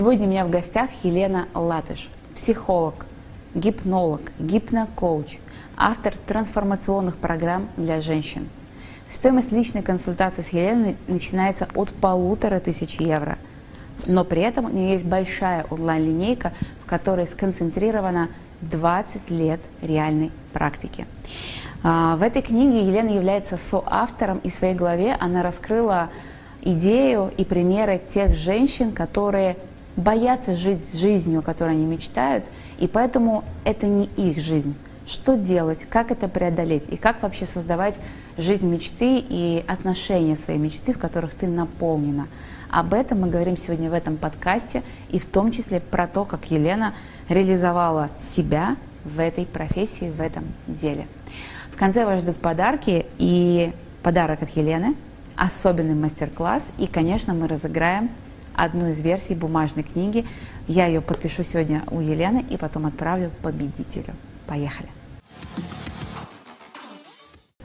Сегодня у меня в гостях Елена Латыш, психолог, гипнолог, гипнокоуч, автор трансформационных программ для женщин. Стоимость личной консультации с Еленой начинается от полутора тысяч евро. Но при этом у нее есть большая онлайн-линейка, в которой сконцентрировано 20 лет реальной практики. А, в этой книге Елена является соавтором, и в своей главе она раскрыла идею и примеры тех женщин, которые боятся жить жизнью, о которой они мечтают, и поэтому это не их жизнь. Что делать, как это преодолеть и как вообще создавать жизнь мечты и отношения своей мечты, в которых ты наполнена. Об этом мы говорим сегодня в этом подкасте и в том числе про то, как Елена реализовала себя в этой профессии, в этом деле. В конце вас ждут подарки и подарок от Елены, особенный мастер-класс и, конечно, мы разыграем одну из версий бумажной книги. Я ее подпишу сегодня у Елены и потом отправлю победителю. Поехали!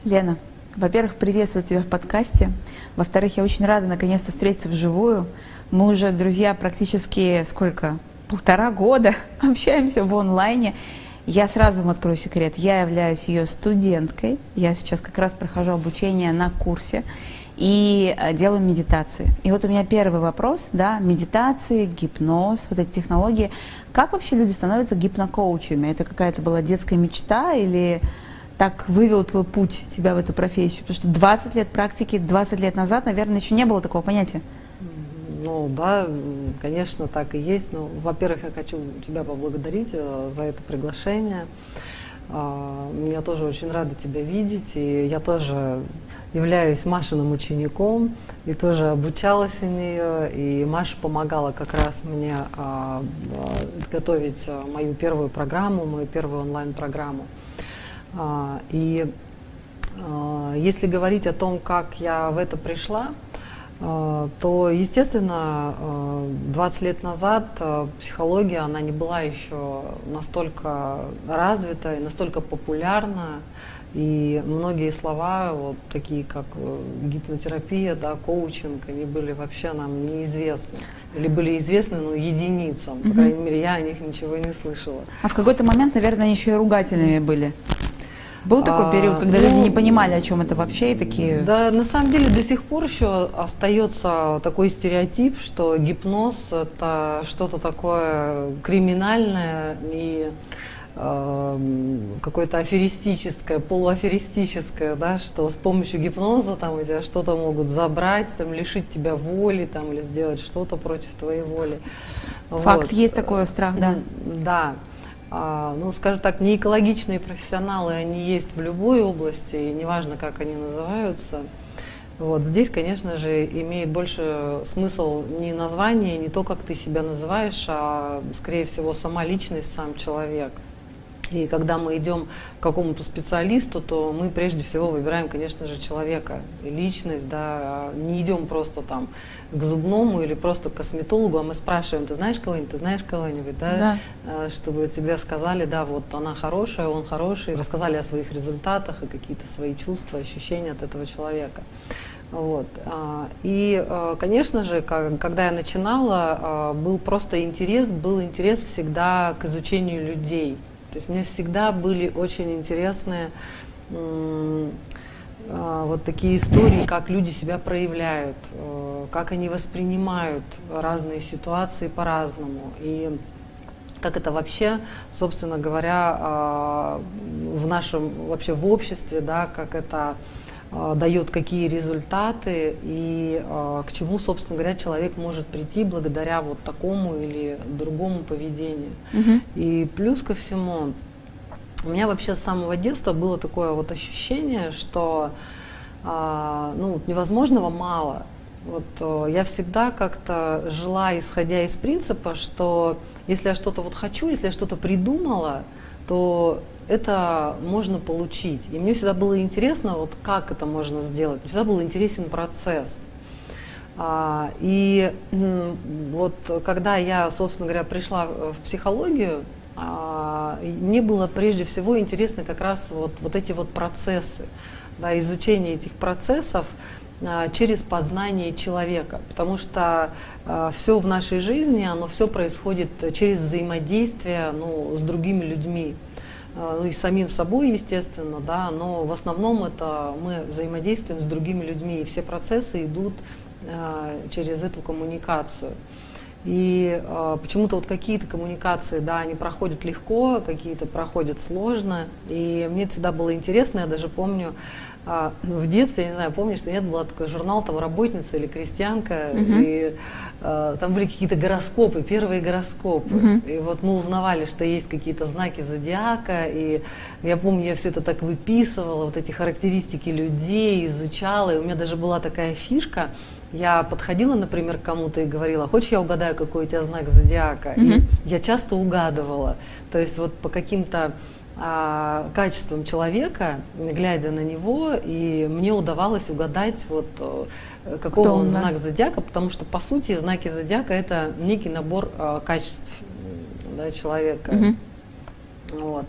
Лена, во-первых, приветствую тебя в подкасте. Во-вторых, я очень рада наконец-то встретиться вживую. Мы уже, друзья, практически сколько? Полтора года общаемся в онлайне. Я сразу вам открою секрет. Я являюсь ее студенткой. Я сейчас как раз прохожу обучение на курсе и э, делаю медитации. И вот у меня первый вопрос, да, медитации, гипноз, вот эти технологии. Как вообще люди становятся гипнокоучами? Это какая-то была детская мечта или так вывел твой путь тебя в эту профессию? Потому что 20 лет практики, 20 лет назад, наверное, еще не было такого понятия. Ну да, конечно, так и есть. Но, ну, во-первых, я хочу тебя поблагодарить э, за это приглашение. А, я тоже очень рада тебя видеть, и я тоже являюсь Машиным учеником, и тоже обучалась у нее, и Маша помогала как раз мне а, а, готовить мою первую программу, мою первую онлайн-программу. И если говорить о том, как я в это пришла, то, естественно, 20 а, лет назад а, психология, она не была еще настолько развита и настолько популярна, и многие слова, вот такие как э, гипнотерапия, да, коучинг, они были вообще нам неизвестны. Или были известны, но единицам. По крайней мере, я о них ничего не слышала. А в какой-то момент, наверное, они еще и ругательными были. Был такой период, когда а, люди не ну, понимали, о чем это вообще, и такие... Да, на самом деле до сих пор еще остается такой стереотип, что гипноз это что-то такое криминальное и э, какое-то аферистическое, полуаферистическое, да, что с помощью гипноза там у тебя что-то могут забрать, там, лишить тебя воли там, или сделать что-то против твоей воли. Факт, вот. есть такой страх, да. Да. А, ну, скажем так, неэкологичные профессионалы, они есть в любой области, и неважно, как они называются. Вот здесь, конечно же, имеет больше смысл не название, не то, как ты себя называешь, а, скорее всего, сама личность, сам человек. И когда мы идем к какому-то специалисту, то мы прежде всего выбираем, конечно же, человека, личность, да, не идем просто там к зубному или просто к косметологу, а мы спрашиваем, ты знаешь кого-нибудь, ты знаешь кого-нибудь, да, да. А, чтобы тебе сказали, да, вот она хорошая, он хороший, рассказали о своих результатах и какие-то свои чувства, ощущения от этого человека. Вот. А, и, а, конечно же, когда я начинала, был просто интерес, был интерес всегда к изучению людей. То есть мне всегда были очень интересные а, вот такие истории, как люди себя проявляют, э, как они воспринимают разные ситуации по-разному. И как это вообще, собственно говоря, а, в нашем вообще в обществе, да, как это дает какие результаты и к чему, собственно говоря, человек может прийти благодаря вот такому или другому поведению. Угу. И плюс ко всему, у меня вообще с самого детства было такое вот ощущение, что а, ну, невозможного мало. Вот я всегда как-то жила, исходя из принципа, что если я что-то вот хочу, если я что-то придумала, то это можно получить. И мне всегда было интересно, вот как это можно сделать. Мне всегда был интересен процесс. А, и вот когда я, собственно говоря, пришла в психологию, а, мне было прежде всего интересно как раз вот, вот эти вот процессы, да, изучение этих процессов а, через познание человека, потому что а, все в нашей жизни, оно все происходит через взаимодействие ну, с другими людьми. А, ну и самим собой, естественно, да, но в основном это мы взаимодействуем с другими людьми, и все процессы идут через эту коммуникацию. И э, почему-то вот какие-то коммуникации, да, они проходят легко, какие-то проходят сложно. И мне всегда было интересно, я даже помню, э, в детстве, я не знаю, помнишь, нет, был такой журнал, там, «Работница» или «Крестьянка», uh-huh. и э, там были какие-то гороскопы, первые гороскопы. Uh-huh. И вот мы узнавали, что есть какие-то знаки зодиака, и я помню, я все это так выписывала, вот эти характеристики людей, изучала, и у меня даже была такая фишка – я подходила, например, к кому-то и говорила, хочешь я угадаю, какой у тебя знак зодиака? Mm-hmm. И я часто угадывала. То есть вот по каким-то а, качествам человека, глядя на него, и мне удавалось угадать вот э, какого он, он знак да? зодиака, потому что по сути знаки зодиака это некий набор а, качеств да, человека. Mm-hmm. Вот.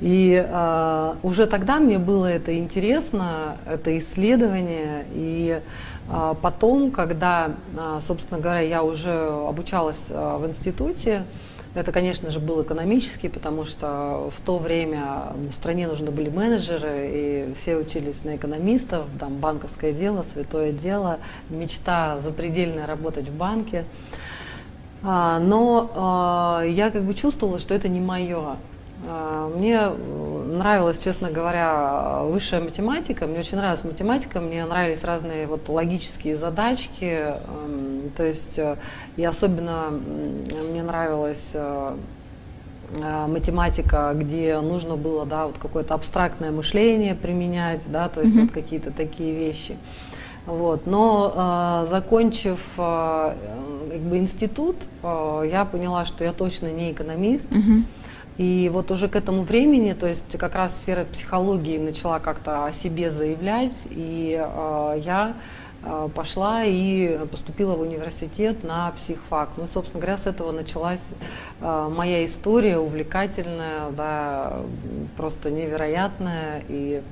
И а, уже тогда мне было это интересно, это исследование, и а потом, когда, а, собственно говоря, я уже обучалась а, в институте, это, конечно же, был экономический, потому что в то время в стране нужны были менеджеры, и все учились на экономистов, там банковское дело, святое дело, мечта запредельная работать в банке. Но я как бы чувствовала, что это не мое. А, мне нравилась, честно говоря, высшая математика. Мне очень нравилась математика, мне нравились разные вот логические задачки. Эм, то есть э, и особенно нравилась э, математика, где нужно было, да, вот какое-то абстрактное мышление применять, да, то есть mm-hmm. вот какие-то такие вещи. Вот. Но э, закончив э, как бы институт, э, я поняла, что я точно не экономист. Mm-hmm. И вот уже к этому времени, то есть как раз сфера психологии начала как-то о себе заявлять, и э, я э, пошла и поступила в университет на психфак. Ну, собственно говоря, с этого началась э, моя история увлекательная, да, просто невероятная. И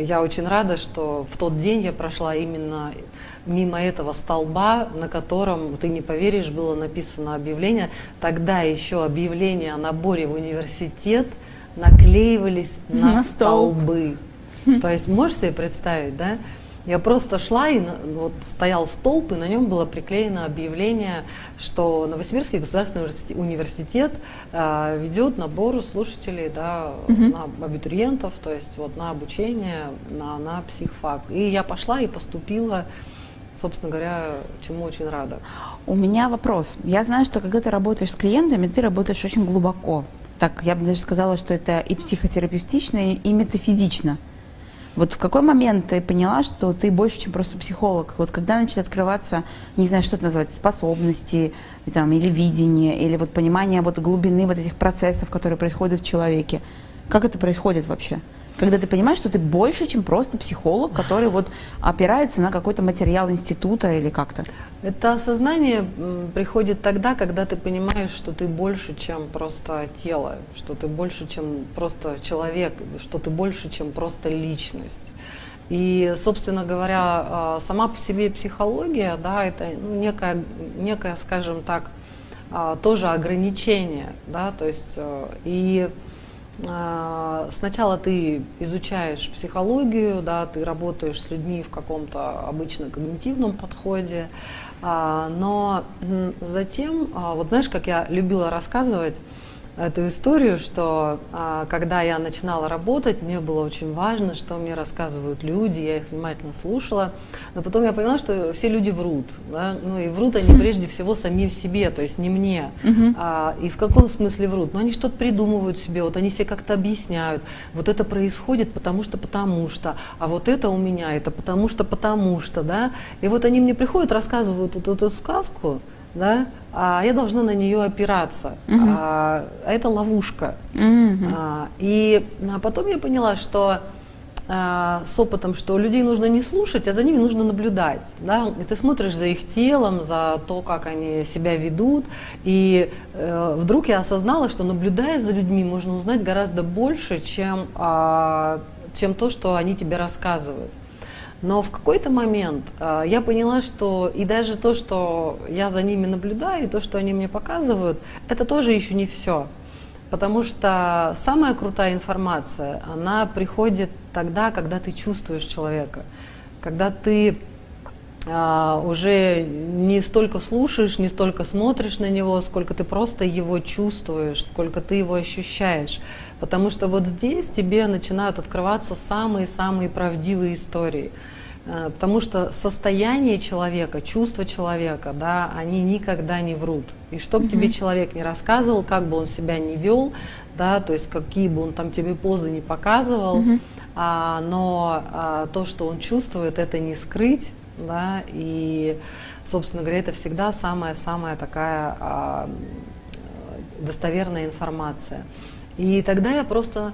я очень рада, что в тот день я прошла именно мимо этого столба, на котором, ты не поверишь, было написано объявление. Тогда еще объявления о наборе в университет наклеивались на, на столбы. То есть можешь себе представить, да? Я просто шла, и вот стоял столб, и на нем было приклеено объявление, что Новосибирский государственный университет э, ведет набор слушателей, да, угу. на абитуриентов, то есть вот на обучение, на, на психфак. И я пошла и поступила собственно говоря, чему очень рада. У меня вопрос. Я знаю, что когда ты работаешь с клиентами, ты работаешь очень глубоко. Так, я бы даже сказала, что это и психотерапевтично, и метафизично. Вот в какой момент ты поняла, что ты больше, чем просто психолог? Вот когда начали открываться, не знаю, что это называется, способности, там, или видение, или вот понимание вот глубины вот этих процессов, которые происходят в человеке. Как это происходит вообще? Когда ты понимаешь, что ты больше, чем просто психолог, который вот опирается на какой-то материал института или как-то? Это осознание приходит тогда, когда ты понимаешь, что ты больше, чем просто тело, что ты больше, чем просто человек, что ты больше, чем просто личность. И, собственно говоря, а, сама по себе психология, да, это некая, некое, скажем так, а, тоже ограничение, да, то есть э, и сначала ты изучаешь психологию, да, ты работаешь с людьми в каком-то обычно когнитивном подходе, а, но затем, а, вот знаешь, как я любила рассказывать, эту историю, что а, когда я начинала работать, мне было очень важно, что мне рассказывают люди, я их внимательно слушала, но потом я поняла, что все люди врут, да? ну и врут они прежде всего сами в себе, то есть не мне. Uh-huh. А, и в каком смысле врут? Ну они что-то придумывают себе, вот они себе как-то объясняют, вот это происходит потому что, потому что, а вот это у меня, это потому что, потому что, да, и вот они мне приходят, рассказывают вот эту сказку, да, а я должна на нее опираться. Uh-huh. А, это ловушка. Uh-huh. А, и а потом я поняла, что а, с опытом, что людей нужно не слушать, а за ними нужно наблюдать. Да? И ты смотришь за их телом, за то, как они себя ведут. И э, вдруг я осознала, что наблюдая за людьми, можно узнать гораздо больше, чем, а, чем то, что они тебе рассказывают. Но в какой-то момент э, я поняла, что и даже то, что я за ними наблюдаю, и то, что они мне показывают, это тоже еще не все. Потому что самая крутая информация, она приходит тогда, когда ты чувствуешь человека, когда ты а, уже не столько слушаешь, не столько смотришь на него, сколько ты просто его чувствуешь, сколько ты его ощущаешь. Потому что вот здесь тебе начинают открываться самые-самые правдивые истории. А, потому что состояние человека, чувства человека, да, они никогда не врут. И что бы mm-hmm. тебе человек не рассказывал, как бы он себя не вел, да, то есть какие бы он там тебе позы не показывал, mm-hmm. а, но а, то, что он чувствует, это не скрыть, да, и, собственно говоря, это всегда самая-самая такая а, достоверная информация. И тогда я просто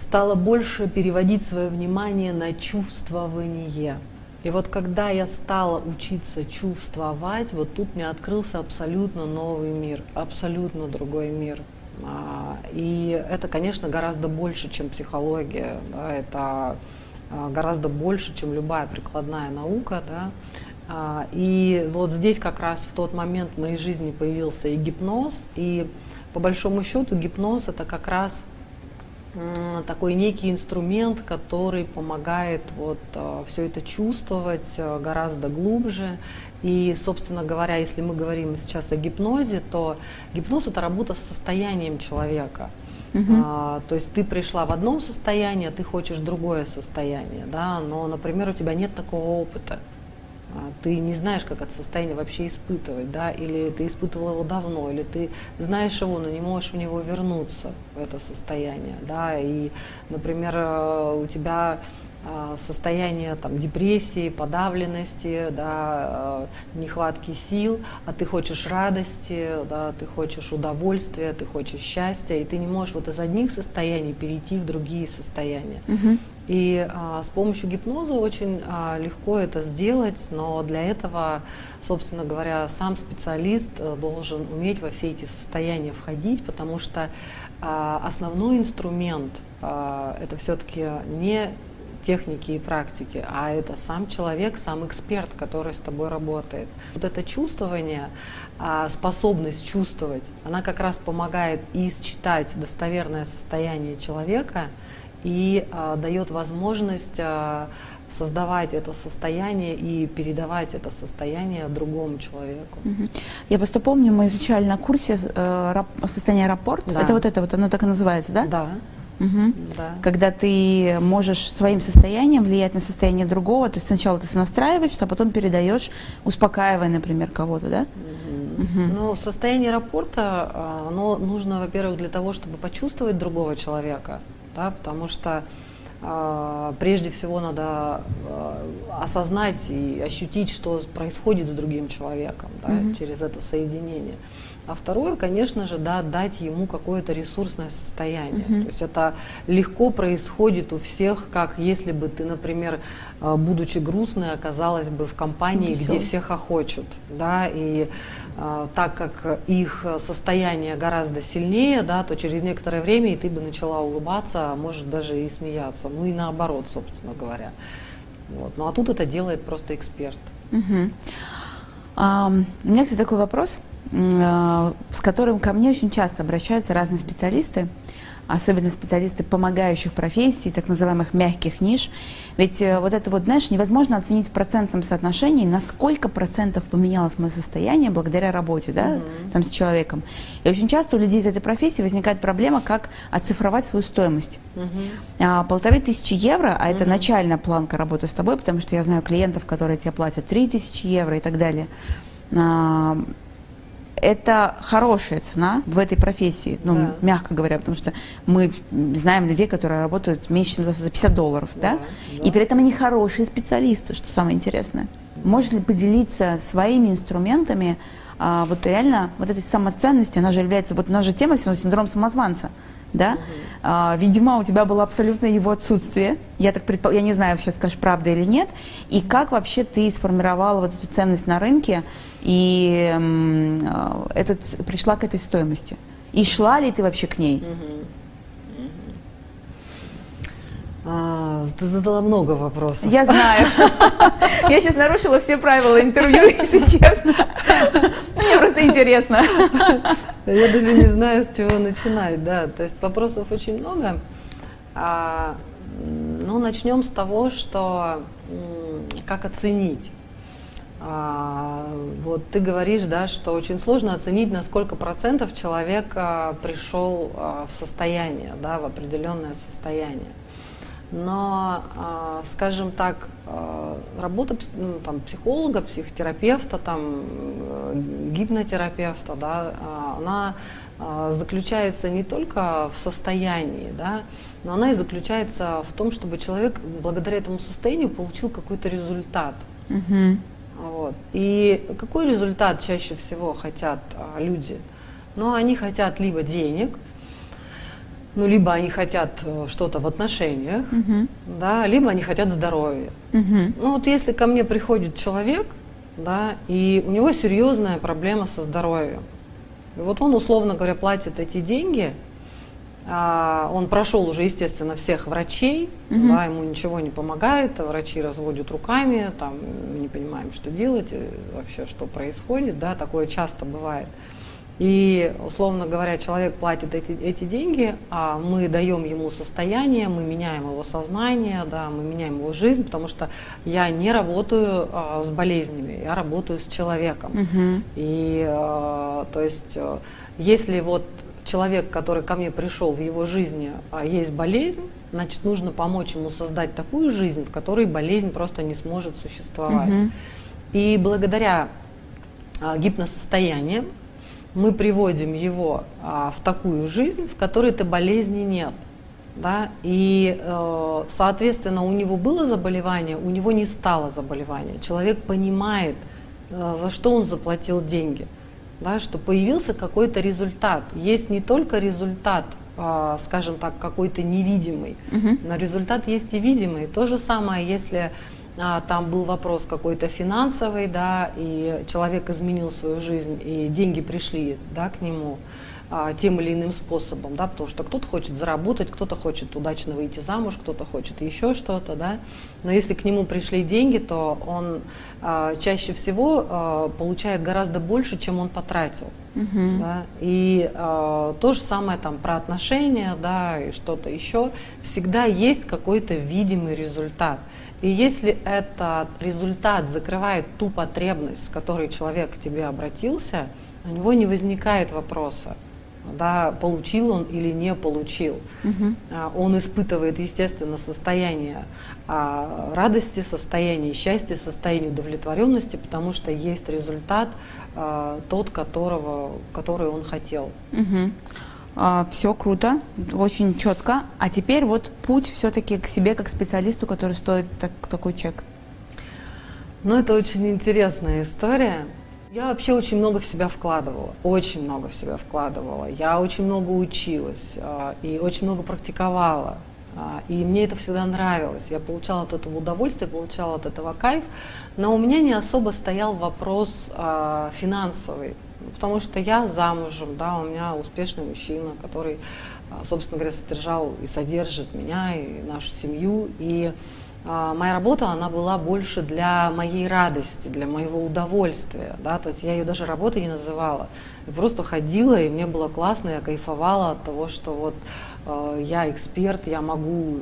стала больше переводить свое внимание на чувствование. И вот когда я стала учиться чувствовать, вот тут мне открылся абсолютно новый мир, абсолютно другой мир. А, и это, конечно, гораздо больше, чем психология. Да, это гораздо больше, чем любая прикладная наука. Да? А, и вот здесь как раз в тот момент в моей жизни появился и гипноз, и по большому счету гипноз это как раз такой некий инструмент, который помогает вот а, все это чувствовать гораздо глубже. И, собственно говоря, если мы говорим сейчас о гипнозе, то гипноз это работа с состоянием человека. Угу. А, то есть ты пришла в одном состоянии, а ты хочешь другое состояние, да, но, например, у тебя нет такого опыта. А, ты не знаешь, как это состояние вообще испытывать, да, или ты испытывал его давно, или ты знаешь его, но не можешь в него вернуться, в это состояние, да, и, например, э, у тебя состояние там, депрессии, подавленности, да, э, нехватки сил, а ты хочешь радости, да, ты хочешь удовольствия, ты хочешь счастья, и ты не можешь вот из одних состояний перейти в другие состояния. Угу. И а, с помощью гипноза очень а, легко это сделать, но для этого, собственно говоря, сам специалист а, должен уметь во все эти состояния входить, потому что а, основной инструмент а, это все-таки не техники и практики, а это сам человек, сам эксперт, который с тобой работает. Вот это чувствование, а, способность чувствовать, она как раз помогает и считать достоверное состояние человека и а, дает возможность а, создавать это состояние и передавать это состояние другому человеку. Я просто помню, мы изучали на курсе э, состояние рапорт. Да. Это вот это вот, оно так и называется, да? Да. Угу. Да. Когда ты можешь своим состоянием влиять на состояние другого, то есть сначала ты настраиваешься, а потом передаешь, успокаивая, например, кого-то, да? Угу. Угу. Ну, состояние рапорта, а, оно нужно, во-первых, для того, чтобы почувствовать другого человека, да, потому что а, прежде всего надо а, осознать и ощутить, что происходит с другим человеком да, угу. через это соединение. А второе, конечно же, да, дать ему какое-то ресурсное состояние. Uh-huh. То есть это легко происходит у всех, как если бы ты, например, э, будучи грустной, оказалась бы в компании, Веселый. где всех охочут. Да, и э, так как их состояние гораздо сильнее, да, то через некоторое время и ты бы начала улыбаться, а может даже и смеяться. Ну и наоборот, собственно говоря. Вот. Ну а тут это делает просто эксперт. Угу. А, у меня, кстати, такой вопрос. Э, с которым ко мне очень часто обращаются разные специалисты, особенно специалисты помогающих профессий, так называемых мягких ниш. Ведь э, вот это вот, знаешь, невозможно оценить в процентном соотношении, на сколько процентов поменялось мое состояние благодаря работе, да, mm-hmm. там с человеком. И очень часто у людей из этой профессии возникает проблема, как оцифровать свою стоимость. Mm-hmm. А, полторы тысячи евро, а это mm-hmm. начальная планка работы с тобой, потому что я знаю клиентов, которые тебе платят три тысячи евро и так далее а, это хорошая цена в этой профессии, ну, да. мягко говоря, потому что мы знаем людей, которые работают меньше, чем за 50 долларов, да? да? И при этом они хорошие специалисты, что самое интересное. Может ли поделиться своими инструментами, а, вот реально, вот этой самоценности, она же является, вот у нас же тема синдром самозванца, да? Угу. А, видимо, у тебя было абсолютно его отсутствие. Я так предпол... я не знаю, вообще скажешь, правда или нет. И как вообще ты сформировала вот эту ценность на рынке и э, этот, пришла к этой стоимости? И шла ли ты вообще к ней? А, ты задала много вопросов. Я знаю. Я сейчас нарушила все правила интервью, если честно. Мне просто интересно. Я даже не знаю, с чего начинать, да. То есть вопросов очень много. А, ну, начнем с того, что как оценить. А, вот ты говоришь, да, что очень сложно оценить, на сколько процентов человек а, пришел а, в состояние, да, в определенное состояние но, а, скажем так, а, работа ну, там, психолога, психотерапевта, там, э, гипнотерапевта, да, а, она заключается не только в состоянии, да, но она и заключается в том, чтобы человек благодаря этому состоянию получил какой-то результат. Угу. Вот. И какой результат чаще всего хотят люди? Ну, они хотят либо денег, ну, либо они хотят э, что-то в отношениях, uh-huh. да, либо они хотят здоровья. Uh-huh. Ну, вот если ко мне приходит человек, да, и у него серьезная проблема со здоровьем, и вот он, условно говоря, платит эти деньги, а, он прошел уже, естественно, всех врачей, uh-huh. да, ему ничего не помогает, врачи разводят руками, там, не понимаем, что делать, вообще, что происходит, да, такое часто бывает. И, условно говоря, человек платит эти, эти деньги, а мы даем ему состояние, мы меняем его сознание, да, мы меняем его жизнь, потому что я не работаю а, с болезнями, я работаю с человеком. Угу. И, а, то есть, а, если вот человек, который ко мне пришел в его жизни, а, есть болезнь, значит, нужно помочь ему создать такую жизнь, в которой болезнь просто не сможет существовать. Угу. И благодаря а, гипносостояниям, мы приводим его а, в такую жизнь, в которой этой болезни нет. Да? И, э, соответственно, у него было заболевание, у него не стало заболевания. Человек понимает, э, за что он заплатил деньги, да? что появился какой-то результат. Есть не только результат, э, скажем так, какой-то невидимый, угу. но результат есть и видимый. То же самое, если а, там был вопрос какой-то финансовый, да, и человек изменил свою жизнь, и деньги пришли, да, к нему а, тем или иным способом, да, потому что кто-то хочет заработать, кто-то хочет удачно выйти замуж, кто-то хочет еще что-то, да, но если к нему пришли деньги, то он а, чаще всего а, получает гораздо больше, чем он потратил, угу. да, и а, то же самое там про отношения, да, и что-то еще, всегда есть какой-то видимый результат. И если этот результат закрывает ту потребность, с которой человек к тебе обратился, у него не возникает вопроса, да, получил он или не получил. Угу. Он испытывает, естественно, состояние а, радости, состояние счастья, состояние удовлетворенности, потому что есть результат а, тот, которого, который он хотел. Угу. А, все круто, очень четко. А теперь вот путь все-таки к себе как специалисту, который стоит так, такой чек. Ну, это очень интересная история. Я вообще очень много в себя вкладывала, очень много в себя вкладывала. Я очень много училась а, и очень много практиковала. А, и мне это всегда нравилось. Я получала от этого удовольствие, получала от этого кайф. Но у меня не особо стоял вопрос финансовый потому что я замужем, да, у меня успешный мужчина, который, а, собственно говоря, содержал и содержит меня и нашу семью. И а, моя работа, она была больше для моей радости, для моего удовольствия, да, то есть я ее даже работой не называла. Я просто ходила, и мне было классно, я кайфовала от того, что вот э, я эксперт, я могу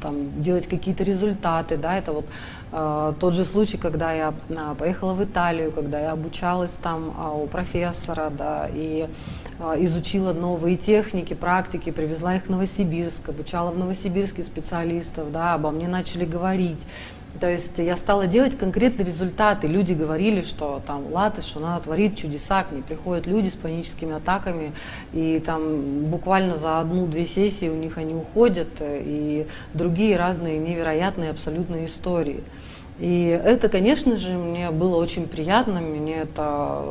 там делать какие-то результаты, да, это вот э, тот же случай, когда я э, поехала в Италию, когда я обучалась там э, у профессора, да, и э, изучила новые техники, практики, привезла их в Новосибирск, обучала в Новосибирске специалистов, да, обо мне начали говорить. То есть я стала делать конкретные результаты. Люди говорили, что там Латыш, она творит чудеса, к ней приходят люди с паническими атаками, и там буквально за одну-две сессии у них они уходят, и другие разные невероятные абсолютные истории. И это, конечно же, мне было очень приятно, мне это,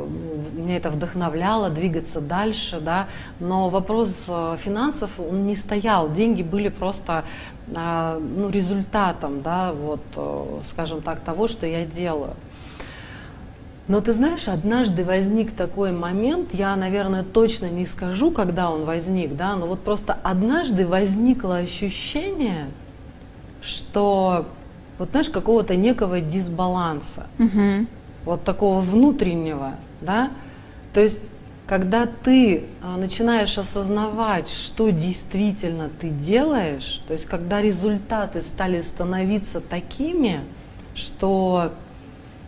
мне это вдохновляло двигаться дальше, да, но вопрос э, финансов, он не стоял, деньги были просто а, ну, результатом, да, вот, э, скажем так, того, что я делаю. Но ты знаешь, однажды возник такой момент, я, наверное, точно не скажу, когда он возник, да, но вот просто однажды возникло ощущение, что вот знаешь, какого-то некого дисбаланса, Мгм. вот такого внутреннего, да, то есть когда ты а, начинаешь осознавать, что действительно ты делаешь, то есть когда результаты стали становиться такими, что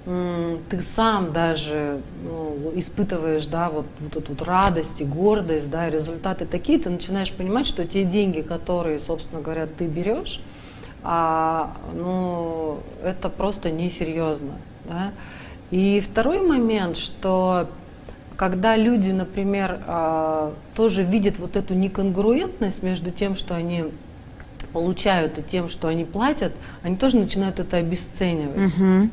ты сам даже ну, испытываешь, да, вот, вот эту вот радость и гордость, да, результаты такие, ты начинаешь понимать, что те деньги, которые, собственно говоря, ты берешь, а, ну, это просто несерьезно, да. И второй момент, что когда люди, например, а, тоже видят вот эту неконгруентность между тем, что они получают и тем, что они платят, они тоже начинают это обесценивать. Мгм.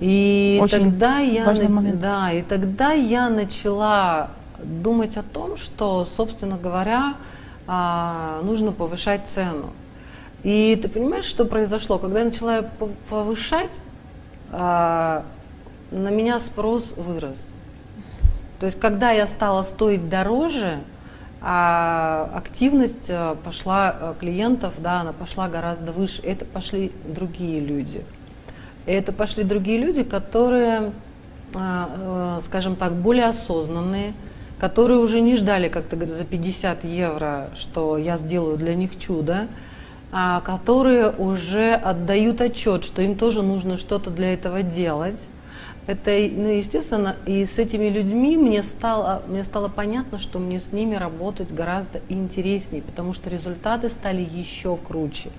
И Очень тогда я момент. да, и тогда я начала думать о том, что, собственно говоря, а, нужно повышать цену. И ты понимаешь, что произошло? Когда я начала повышать, а, на меня спрос вырос. То есть, когда я стала стоить дороже, а активность э, пошла э, клиентов, да, она пошла гораздо выше. Это пошли другие люди. Это пошли другие люди, которые, а, э, скажем так, более осознанные, которые уже не ждали, как ты говоришь, за 50 евро, что я сделаю для них чудо, которые уже отдают отчет, что им тоже нужно что-то для этого делать. Это, ну, естественно, и с этими людьми мне стало, мне стало понятно, что мне с ними работать гораздо интереснее, потому что результаты стали еще круче.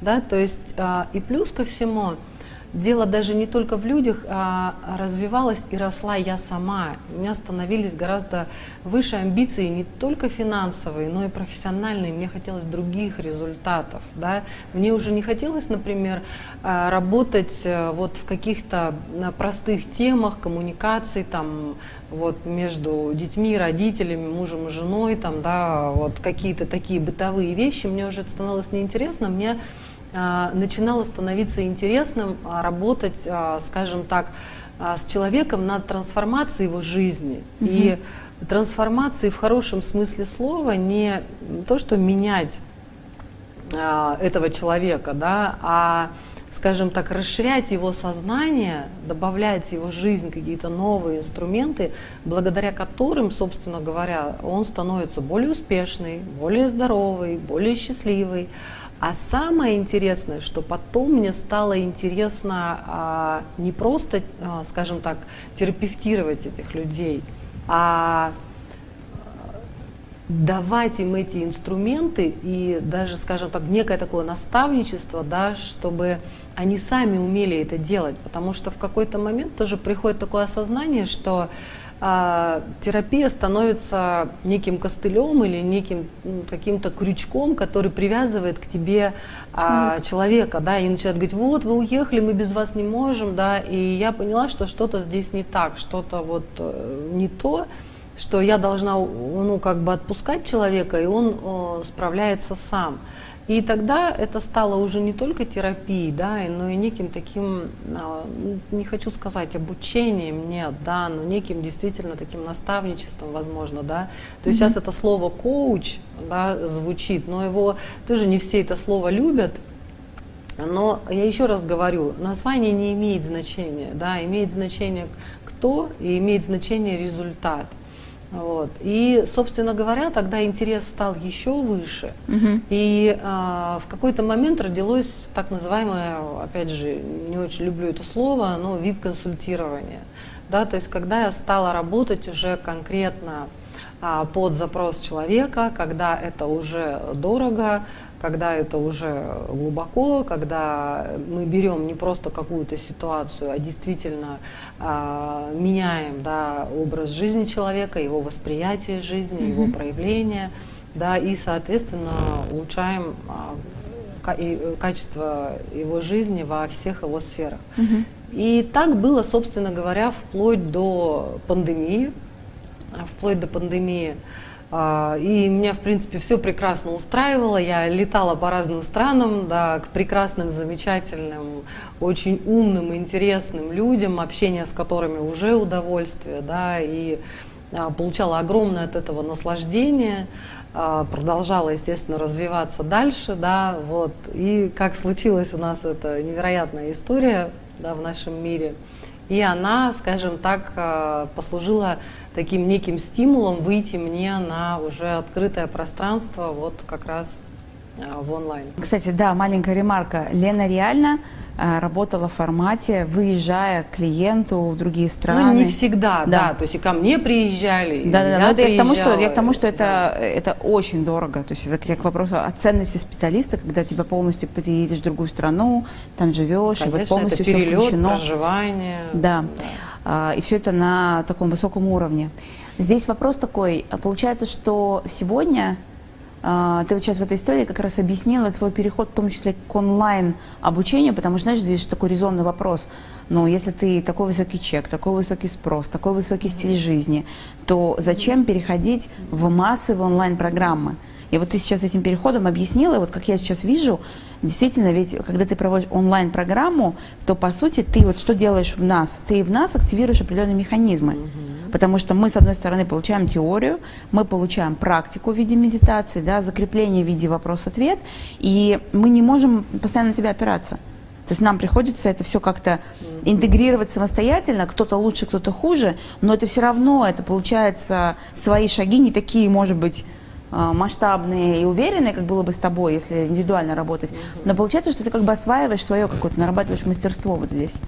Да? То есть, а, и плюс ко всему, дело даже не только в людях, а развивалась и росла я сама. У меня становились гораздо выше амбиции не только финансовые, но и профессиональные. Мне хотелось других результатов. Да? Мне уже не хотелось, например, а, работать э, вот в каких-то простых темах коммуникаций там, вот, между детьми, родителями, мужем и женой, там, да, вот какие-то такие бытовые вещи. Мне уже это становилось неинтересно. Мне начинало становиться интересным а, работать, а, скажем так, а, с человеком над трансформацией его жизни. И трансформацией в хорошем смысле слова не то, что менять а, этого человека, да, а скажем так, расширять его сознание, добавлять в его жизнь какие-то новые инструменты, благодаря которым, собственно говоря, он становится более успешный, более здоровый, более счастливый. А самое интересное, что потом мне стало интересно а, не просто, а, скажем так, терапевтировать этих людей, а давать им эти инструменты и даже, скажем так, некое такое наставничество, да, чтобы они сами умели это делать, потому что в какой-то момент тоже приходит такое осознание, что терапия становится неким костылем или неким м, каким-то крючком, который привязывает к тебе а, человека, да, и начинает говорить, вот вы уехали, мы без вас не можем, да, и я поняла, что что-то здесь не так, что-то вот э, не то, что я должна ну, как бы отпускать человека, и он о, справляется сам. И тогда это стало уже не только терапией, да, но и неким таким, а, ну, не хочу сказать обучением, нет, да, но неким действительно таким наставничеством, возможно, да. То есть сейчас это слово коуч, да, звучит, но его тоже не все это слово любят, но я еще раз говорю, название не имеет значения, да, имеет значение кто и имеет значение результат. Вот. И, собственно говоря, тогда интерес стал еще выше. Мгм. И а, в какой-то момент родилось так называемое, опять же, не очень люблю это слово, но вип-консультирование. Да, то есть когда я стала работать уже конкретно а, под запрос человека, когда это уже дорого, когда это уже глубоко, когда мы берем не просто какую-то ситуацию, а действительно а, меняем да, образ жизни человека, его восприятие жизни, его проявление, да, и, соответственно, улучшаем а, э, качество его жизни во всех его сферах. И так было, собственно говоря, вплоть до пандемии, вплоть до пандемии. А, И меня, в принципе, все прекрасно устраивало. Я летала по разным странам, да, к прекрасным, замечательным, очень умным, интересным людям, общение с которыми уже удовольствие, да, и а, получала огромное от этого наслаждение, а, продолжала, естественно, развиваться дальше, да, вот. И как случилась у нас эта невероятная история, да, в нашем мире. И она, скажем так, а, послужила таким неким стимулом выйти мне на уже открытое пространство, вот как раз в онлайн. Кстати, да, маленькая ремарка. Лена реально Э, работала в формате, выезжая к клиенту в другие страны. Ну, не всегда, да. да. То есть и ко мне приезжали. Да, да, да. Но это я к тому, что я к тому, что это, да. это очень дорого. То есть это я к вопросу о ценности специалиста, когда тебя полностью переедешь в другую страну, там живешь, Конечно, и вот полностью это перелет, все включено. проживание. Да. да. А, и все это на таком высоком уровне. Здесь вопрос такой. Получается, что сегодня ты вот сейчас в этой истории как раз объяснила твой переход в том числе к онлайн обучению, потому что, знаешь, здесь такой резонный вопрос. Но если ты такой высокий чек, такой высокий спрос, такой высокий стиль жизни, то зачем переходить в массы в онлайн-программы? И вот ты сейчас этим переходом объяснила, вот как я сейчас вижу, действительно, ведь когда ты проводишь онлайн-программу, то по сути ты вот что делаешь в нас? Ты в нас активируешь определенные механизмы. Потому что мы, с одной стороны, получаем теорию, мы получаем практику в виде медитации, да, закрепление в виде вопрос-ответ, и мы не можем постоянно на тебя опираться. То есть нам приходится это все как-то интегрировать самостоятельно, кто-то лучше, кто-то хуже, но это все равно, это получается свои шаги не такие, может быть, масштабные и уверенные, как было бы с тобой, если индивидуально работать. Но получается, что ты как бы осваиваешь свое какое-то, нарабатываешь мастерство вот здесь.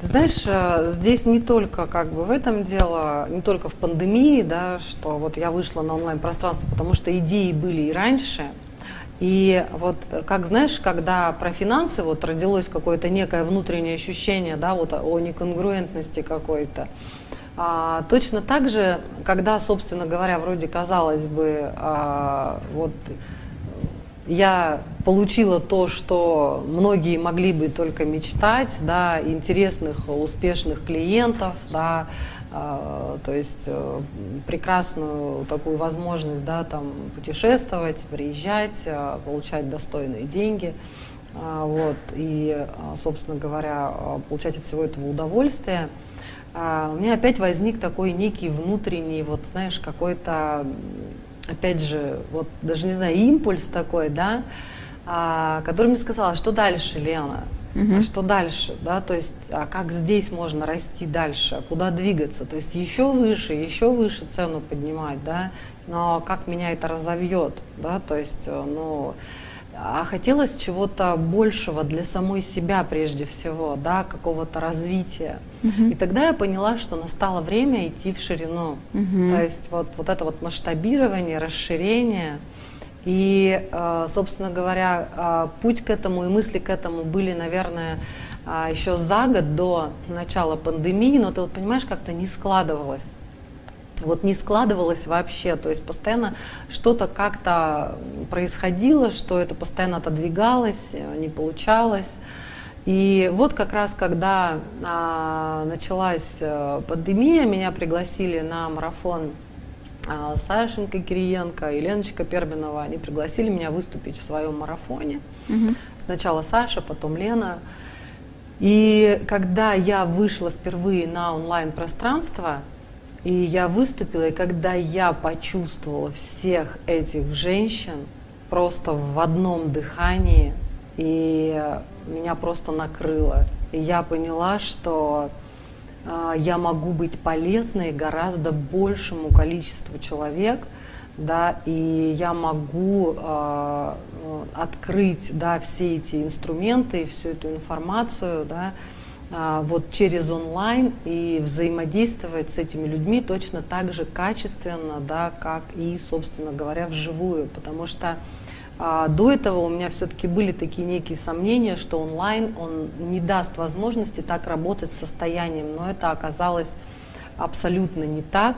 Ты знаешь, э, здесь не только как бы в этом дело, не только в пандемии, да, что вот я вышла на онлайн-пространство, потому что идеи были и раньше. И вот как знаешь, когда про финансы вот родилось какое-то некое внутреннее ощущение, да, вот о неконгруентности какой-то, а, точно так же, когда, собственно говоря, вроде казалось бы, а, вот я получила то, что многие могли бы только мечтать, да, интересных, успешных клиентов, да, а, то есть а, прекрасную такую возможность, да, там путешествовать, приезжать, а, получать достойные деньги, а, вот, и, а, собственно говоря, а, получать от всего этого удовольствие – а, у меня опять возник такой некий внутренний, вот знаешь, какой-то, опять же, вот даже не знаю, импульс такой, да, а, который мне сказал, а что дальше, Лена? А что дальше, да, то есть, а как здесь можно расти дальше, а куда двигаться, то есть еще выше, еще выше цену поднимать, да, но как меня это разовьет, да, то есть, э, ну, а хотелось чего-то большего для самой себя прежде всего, да, какого-то развития. Uh-huh. И тогда я поняла, что настало время идти в ширину. Uh-huh. То есть вот, вот это вот масштабирование, расширение. И, э, собственно говоря, э, путь к этому и мысли к этому были, наверное, э, еще за год до начала пандемии, но ты вот понимаешь, как-то не складывалось вот не складывалось вообще, то есть постоянно что-то как-то происходило, что это постоянно отодвигалось, не получалось. И вот как раз когда а, началась э, пандемия, меня пригласили на марафон а, Сашенька Кириенко и Леночка Пербинова. Они пригласили меня выступить в своем марафоне. Угу. Сначала Саша, потом Лена. И когда я вышла впервые на онлайн-пространство, и я выступила, и когда я почувствовала всех этих женщин просто в одном дыхании, и меня просто накрыло. И я поняла, что э, я могу быть полезной гораздо большему количеству человек, да, и я могу э, открыть, да, все эти инструменты, всю эту информацию, да, а, вот через онлайн и взаимодействовать с этими людьми точно так же качественно, да, как и, собственно говоря, вживую. Потому что а, до этого у меня все-таки были такие некие сомнения, что онлайн он не даст возможности так работать с состоянием, но это оказалось абсолютно не так.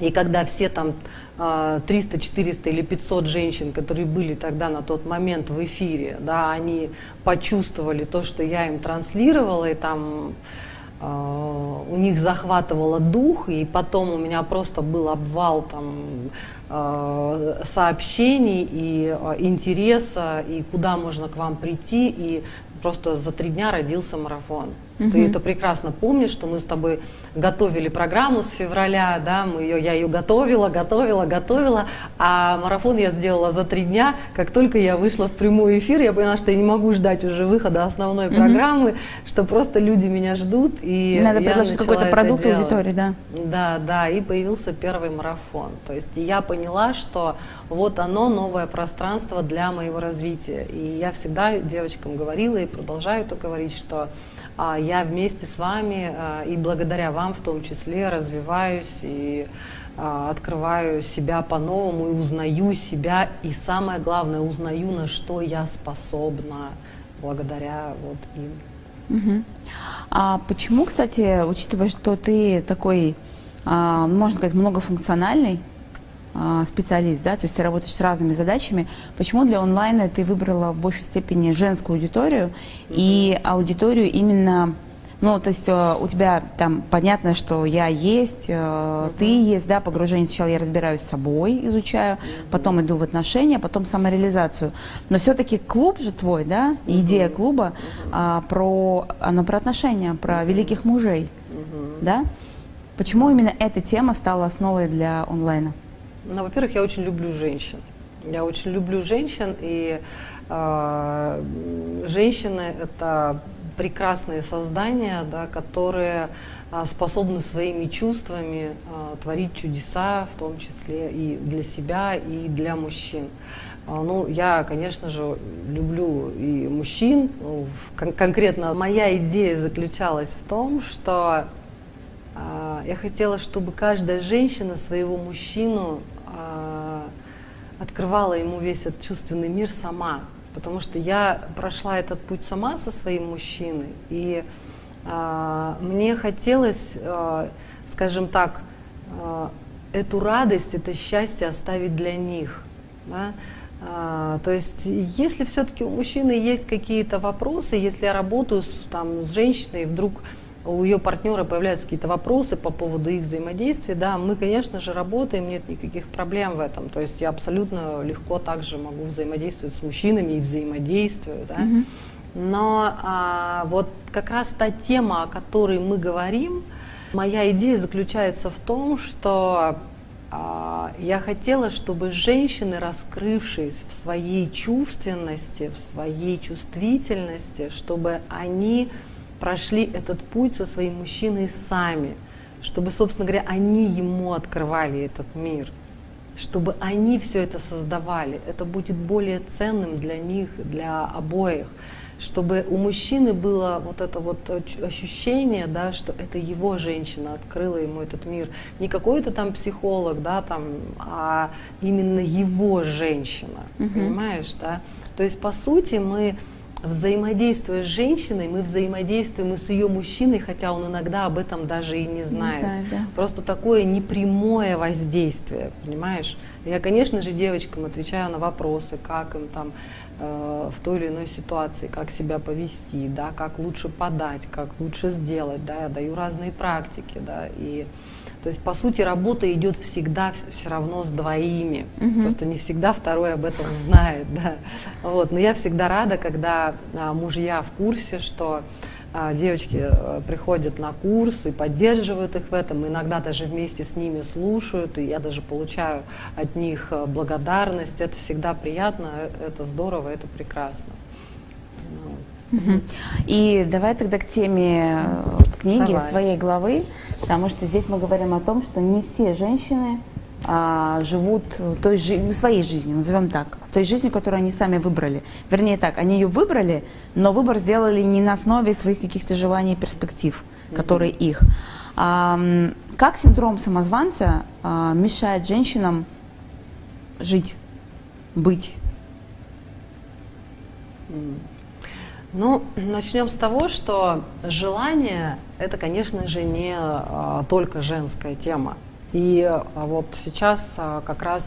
И когда все там 300, 400 или 500 женщин, которые были тогда на тот момент в эфире, да, они почувствовали то, что я им транслировала, и там э, у них захватывало дух, и потом у меня просто был обвал там э, сообщений и интереса, и куда можно к вам прийти, и просто за три дня родился марафон. Угу. Ты это прекрасно помнишь, что мы с тобой готовили программу с февраля, да, мы ее, я ее готовила, готовила, готовила, а марафон я сделала за три дня. Как только я вышла в прямой эфир, я поняла, что я не могу ждать уже выхода основной угу. программы, что просто люди меня ждут. И Надо предложить какой-то продукт аудитории, да? Да, да, и появился первый марафон. То есть я поняла, что вот оно, новое пространство для моего развития. И я всегда девочкам говорила и продолжаю это говорить, что я вместе с вами а, и благодаря вам в том числе развиваюсь и а, открываю себя по-новому и узнаю себя и самое главное узнаю на что я способна благодаря вот им. Угу. А почему, кстати, учитывая, что ты такой, можно сказать, многофункциональный, а, специалист, да, то есть ты работаешь с разными задачами. Почему для онлайна ты выбрала в большей степени женскую аудиторию и аудиторию именно ну, то есть э, у тебя там понятно, что я есть, uh-huh. ты есть, да, погружение. Сначала я разбираюсь с собой, изучаю, uh-huh. потом иду в отношения, потом самореализацию. Но все-таки клуб же твой, да, uh-huh. идея клуба а, про, она про отношения, про великих мужей, да? Почему именно эта тема стала основой для онлайна? Ну, во-первых, я очень люблю женщин. Я очень люблю женщин, и э, женщины это прекрасные создания, да, которые э, способны своими чувствами э, творить чудеса, в том числе и для себя, и для мужчин. Э, ну, я, конечно же, люблю и мужчин. Кон- конкретно моя идея заключалась в том, что я хотела, чтобы каждая женщина своего мужчину а, открывала ему весь этот чувственный мир сама. Потому что я прошла этот путь сама со своим мужчиной, и э, мне хотелось, э, скажем так, э, эту радость, это счастье оставить для них. Да? А, то есть, если все-таки у мужчины есть какие-то вопросы, если я работаю с, там, с женщиной, вдруг у ее партнера появляются какие-то вопросы по поводу их взаимодействия, да, мы, конечно же, работаем, нет никаких проблем в этом. То есть я абсолютно легко также могу взаимодействовать с мужчинами и взаимодействую, да. Но а, вот как раз та тема, о которой мы говорим, моя идея заключается в том, что а, я хотела, чтобы женщины, раскрывшись в своей чувственности, в своей чувствительности, чтобы они прошли этот путь со своим мужчиной сами, чтобы, собственно говоря, они ему открывали этот мир, чтобы они все это создавали. Это будет более ценным для них, для обоих, чтобы у мужчины было вот это вот ощущение, да, что это его женщина открыла ему этот мир. Не какой-то там психолог, да, там, а именно его женщина, угу. понимаешь, да? То есть, по сути, мы взаимодействуя с женщиной, мы взаимодействуем и с ее мужчиной, хотя он иногда об этом даже и не знает. Не знаю, да. Просто такое непрямое воздействие, понимаешь? Я, конечно же, девочкам отвечаю на вопросы, как им там э, в той или иной ситуации, как себя повести, да, как лучше подать, как лучше сделать, да, я даю разные практики, да, и то есть, по сути, работа идет всегда все равно с двоими. Угу. Просто не всегда второй об этом знает. Да. Вот. Но я всегда рада, когда а, мужья в курсе, что а, девочки а, приходят на курс и поддерживают их в этом, иногда даже вместе с ними слушают, и я даже получаю от них а, благодарность. Это всегда приятно, это здорово, это прекрасно. И давай тогда к теме э, книги, давай. твоей главы, потому что здесь мы говорим о том, что не все женщины а, живут той жи- ну, своей жизнью, назовем так, той жизнью, которую они сами выбрали. Вернее так, они ее выбрали, но выбор сделали не на основе своих каких-то желаний и перспектив, mm-hmm. которые их. А, как синдром самозванца а, мешает женщинам жить, быть? Mm. Ну, начнем с того, что желание это, конечно же, не а, только женская тема. И а, вот сейчас а, как раз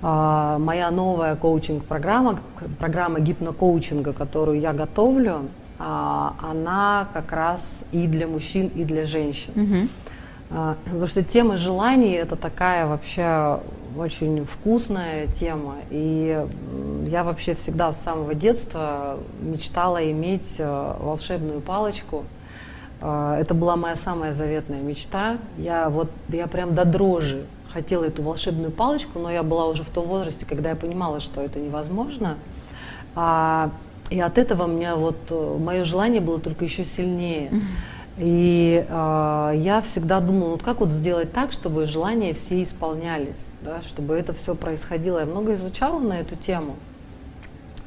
моя новая коучинг-программа, программа гипнокоучинга, которую я готовлю, она как раз и для мужчин, и для женщин. А, потому что тема желаний это такая вообще очень вкусная тема. И я вообще всегда с самого детства мечтала иметь э, волшебную палочку, А, это была моя самая заветная мечта. Я вот, я прям до дрожи хотела эту волшебную палочку, но я была уже в том возрасте, когда я понимала, что это невозможно. А, и от этого мне вот э, мое желание было только еще сильнее. И э, я всегда думала, вот как вот сделать так, чтобы желания все исполнялись, да, чтобы это все происходило. Я много изучала на эту тему.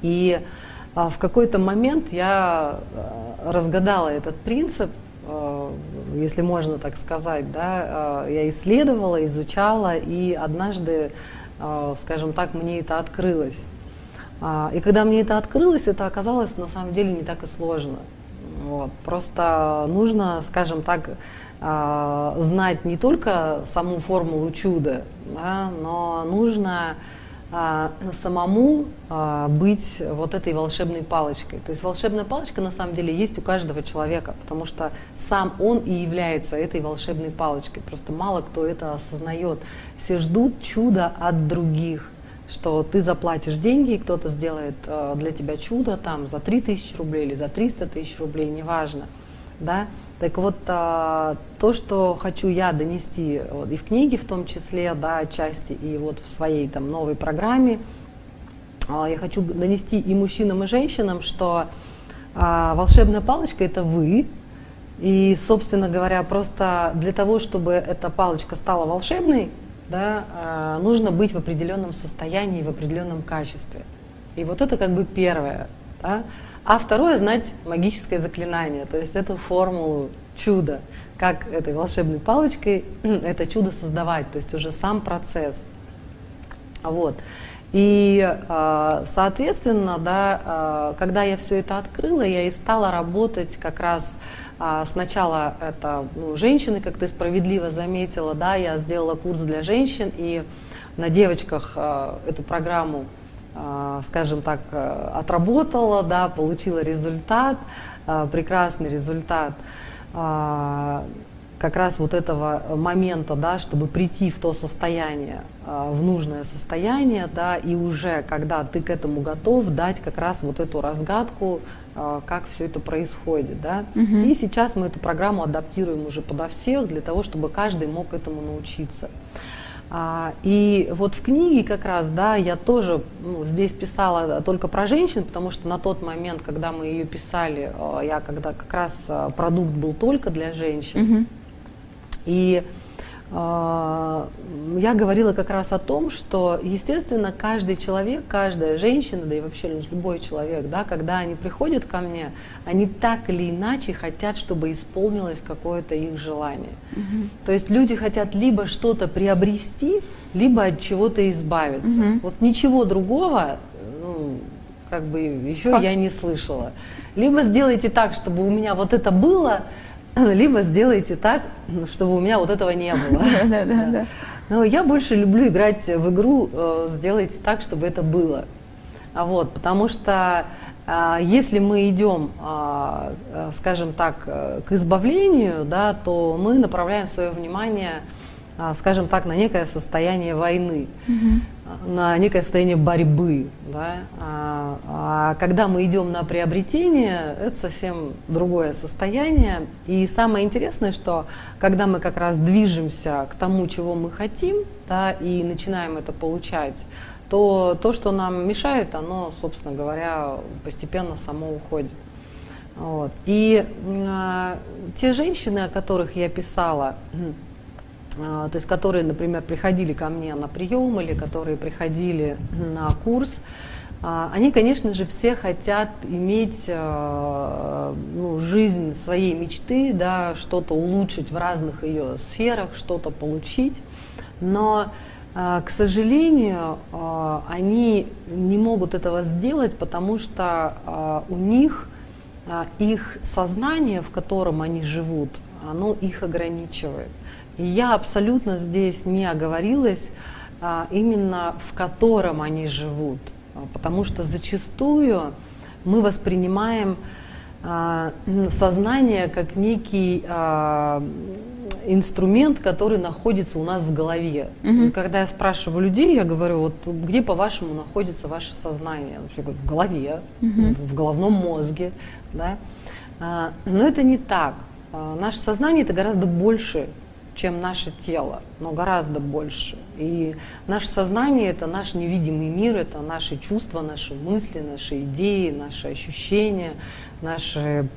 И э, в какой-то момент я э, разгадала этот принцип, э, если можно так сказать, да, э, я исследовала, изучала, и однажды, э, скажем так, мне это открылось. А, и когда мне это открылось, это оказалось на самом деле не так и сложно. Вот. Просто нужно, скажем так, а, знать не только саму формулу чуда, да, но нужно а, самому быть вот этой волшебной палочкой. То есть волшебная палочка на самом деле есть у каждого человека, потому что сам он и является этой волшебной палочкой. Просто мало кто это осознает. Все ждут чуда от других что ты заплатишь деньги, и кто-то сделает для тебя чудо там за 3000 рублей или за 300 тысяч рублей, неважно. Да? Так вот, э, то, что хочу я донести вот, и в книге в том числе, да, отчасти, и вот в своей там новой программе, э, я хочу донести и мужчинам, и женщинам, что волшебная палочка это вы, и, собственно говоря, просто для того, чтобы эта палочка стала волшебной, да, а, нужно быть в определенном состоянии, в определенном качестве. И вот это как бы первое. Да? А второе знать магическое заклинание, то есть эту формулу чуда, как этой волшебной палочкой это чудо создавать, то есть уже сам процесс. Вот. И, а, соответственно, да, а, когда я все это открыла, я и стала работать как раз а, сначала это ну, женщины, как ты справедливо заметила, да, я сделала курс для женщин и на девочках эту программу, скажем так, отработала, да, получила результат, прекрасный результат как раз вот этого момента, да, чтобы прийти в то состояние, в нужное состояние, да, и уже когда ты к этому готов, дать как раз вот эту разгадку как все это происходит. Да? Угу. И сейчас мы эту программу адаптируем уже подо всех, для того, чтобы каждый мог этому научиться. А, и вот в книге как раз, да, я тоже ну, здесь писала только про женщин, потому что на тот момент, когда мы ее писали, а, я когда как раз продукт был только для женщин. Угу. И а, я говорила как раз о том, что, естественно, каждый человек, каждая женщина, да и вообще любой человек, да, когда они приходят ко мне, они так или иначе хотят, чтобы исполнилось какое-то их желание. Угу. То есть люди хотят либо что-то приобрести, либо от чего-то избавиться. Угу. Вот ничего другого, ну, как бы еще Факт. я не слышала. Либо сделайте так, чтобы у меня вот это было, либо сделайте так, чтобы у меня вот этого не было. Да, да, да. Но я больше люблю играть в игру, э, сделайте так, чтобы это было. А вот, потому что а, если мы идем, э, скажем так, э, к избавлению, да, то мы направляем свое внимание скажем так, на некое состояние войны, угу. на некое состояние борьбы. Да? А, а когда мы идем на приобретение, это совсем другое состояние. И самое интересное, что когда мы как раз движемся к тому, чего мы хотим, да, и начинаем это получать, то то, что нам мешает, оно, собственно говоря, постепенно само уходит. Вот. И э, те женщины, о которых я писала, а, то есть которые, например, приходили ко мне на прием или которые приходили на курс, а, они, конечно же, все хотят иметь а, ну, жизнь своей мечты, да, что-то улучшить в разных ее сферах, что-то получить, но, к сожалению, они не могут этого сделать, потому что у них их сознание, в котором они живут, оно их ограничивает. И я абсолютно здесь не оговорилась, а, именно в котором они живут. А, потому что зачастую мы воспринимаем а, сознание как некий а, инструмент, который находится у нас в голове. Угу. Когда я спрашиваю людей, я говорю, вот где по-вашему находится ваше сознание? Я говорю, в голове, угу. в головном мозге. Да? А, но это не так. А, наше сознание это гораздо больше, чем наше тело, но гораздо больше. И наше сознание это наш невидимый мир, это наши чувства, наши мысли, наши идеи, наши ощущения, наши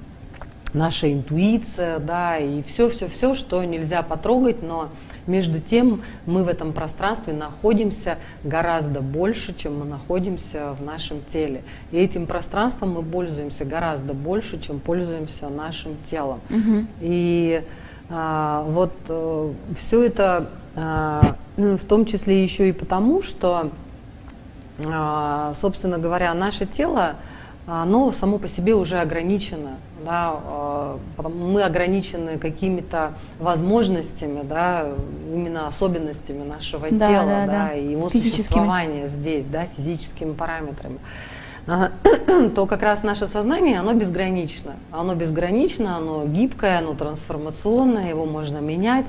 наша интуиция, да, и все-все-все, что нельзя потрогать, но между тем мы в этом пространстве находимся гораздо больше, чем мы находимся в нашем теле. И этим пространством мы пользуемся гораздо больше, чем пользуемся нашим телом. Угу. И вот а, э, все это а, ну, в том числе еще и потому, что, а, собственно говоря, наше тело, оно само по себе уже ограничено да, мы ограничены какими-то возможностями, да, именно особенностями нашего да, тела, да, да, да, и его существования здесь, да, физическими параметрами то как раз наше сознание, оно безгранично. Оно безгранично, оно гибкое, оно трансформационное, его можно менять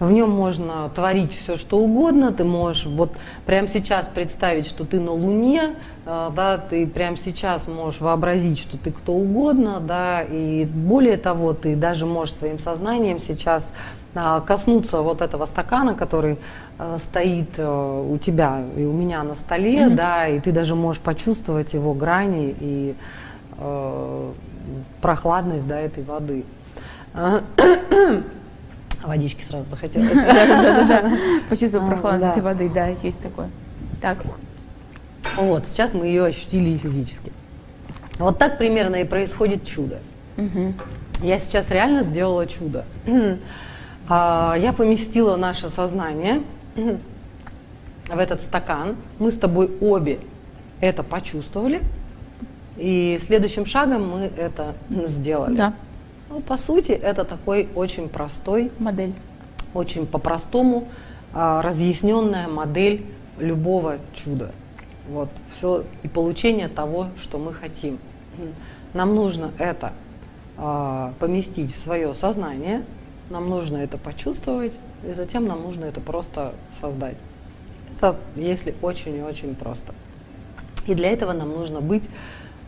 в нем можно творить все, что угодно, ты можешь вот прямо сейчас представить, что ты на Луне, э, да, ты прямо сейчас можешь вообразить, что ты кто угодно, да, и более того, ты даже можешь своим сознанием сейчас а, коснуться вот этого стакана, который э, стоит э, у тебя и у меня на столе, mm-hmm. да, и ты даже можешь почувствовать его грани и э, прохладность да, этой воды. Водички сразу захотелось. Да-да-да. Почувствовал а, прохладность этой воды, да, есть такое. Так. Вот, сейчас мы ее ощутили физически. Вот так примерно и происходит чудо. Я сейчас реально сделала чудо. А, я поместила наше сознание в этот стакан. Мы с тобой обе это почувствовали. И следующим шагом мы это сделали. Да. Ну, по сути, это такой очень простой модель, очень по-простому а, разъясненная модель любого чуда. Вот все и получение того, что мы хотим. Нам нужно это а, поместить в свое сознание, нам нужно это почувствовать, и затем нам нужно это просто создать. Это если очень и очень просто. И для этого нам нужно быть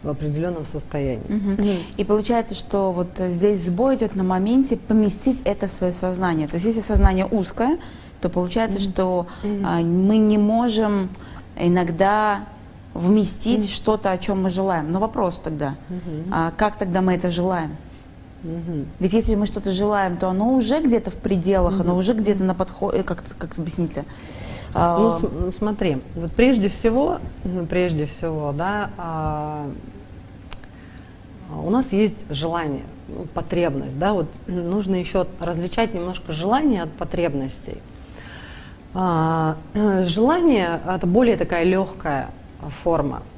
в определенном состоянии. Угу. И получается, что вот здесь сбой идет на моменте поместить это в свое сознание. То есть если сознание узкое, то получается, угу. что угу. А, мы не можем иногда вместить угу. что-то, о чем мы желаем. Но вопрос тогда, угу. а как тогда мы это желаем? Угу. Ведь если мы что-то желаем, то оно уже где-то в пределах, угу. оно уже где-то на подходе, как, как объяснить-то? Ну, ну, смотри, вот прежде всего, прежде всего, да, а, у нас есть желание, ну, потребность, да, вот нужно еще различать немножко желание от потребностей. А, желание это более такая легкая форма а,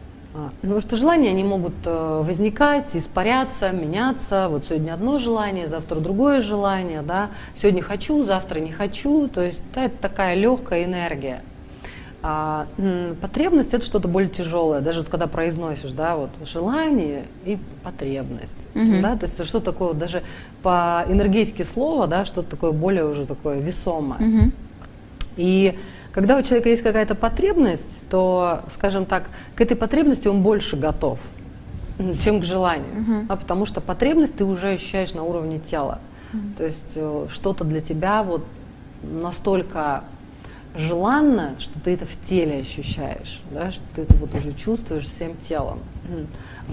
потому что желания, они могут э, возникать, испаряться, меняться. Вот сегодня одно желание, завтра другое желание, да. Сегодня хочу, завтра не хочу. То есть да, это такая легкая энергия. А потребность это что-то более тяжелое, даже вот когда произносишь, да, вот желание и потребность, угу. да, то есть это что такое, вот даже по энергетике слова, да, что-то такое более уже такое весомое. Угу. И когда у человека есть какая-то потребность, то, скажем так, к этой потребности он больше готов, чем к желанию. Uh-huh. А потому что потребность ты уже ощущаешь на уровне тела. Uh-huh. То есть э, что-то для тебя вот настолько желанно, что ты это в теле ощущаешь, да, что ты это вот уже чувствуешь всем телом.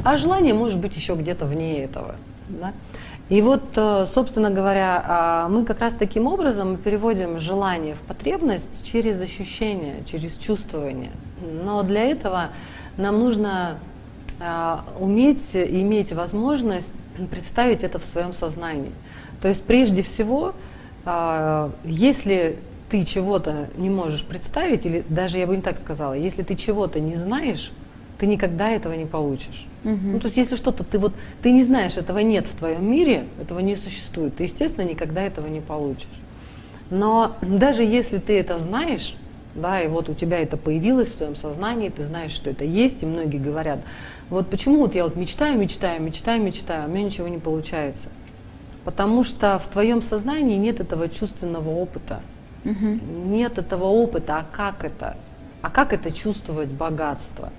А желание может быть еще где-то вне этого. Да? И вот, э, собственно говоря, а, мы как раз таким образом переводим желание в потребность через ощущение, через чувствование. Но для этого нам нужно а, уметь иметь возможность представить это в своем сознании. То есть прежде всего, а, если ты чего-то не можешь представить, или даже я бы не так сказала, если ты чего-то не знаешь, ты никогда этого не получишь. Угу. Ну, то есть, если что-то ты вот ты не знаешь, этого нет в твоем мире, этого не существует, ты, естественно, никогда этого не получишь. Но даже если ты это знаешь, да, и вот у тебя это появилось в твоем сознании, ты знаешь, что это есть, и многие говорят, вот почему вот я вот мечтаю, мечтаю, мечтаю, мечтаю, а у меня ничего не получается. Потому что в твоем сознании нет этого чувственного опыта. Угу. Нет этого опыта, а как это? А как это чувствовать богатство?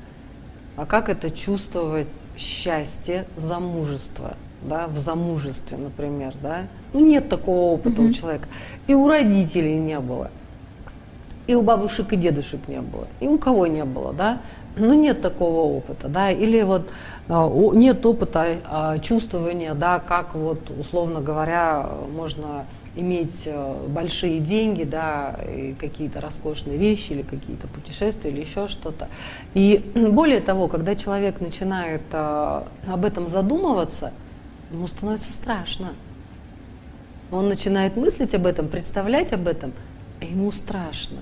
А как это чувствовать счастье, замужество? да, в замужестве, например, да, ну нет такого опыта mm-hmm. у человека, и у родителей не было, и у бабушек и дедушек не было, и у кого не было, да, ну нет такого опыта, да, или вот а, нет опыта а, чувствования, да, как вот, условно говоря, можно иметь э, большие деньги, да, и какие-то роскошные вещи или какие-то путешествия или еще что-то. И более того, когда человек начинает а, об этом задумываться, ему становится страшно. Он начинает мыслить об этом, представлять об этом, и ему страшно.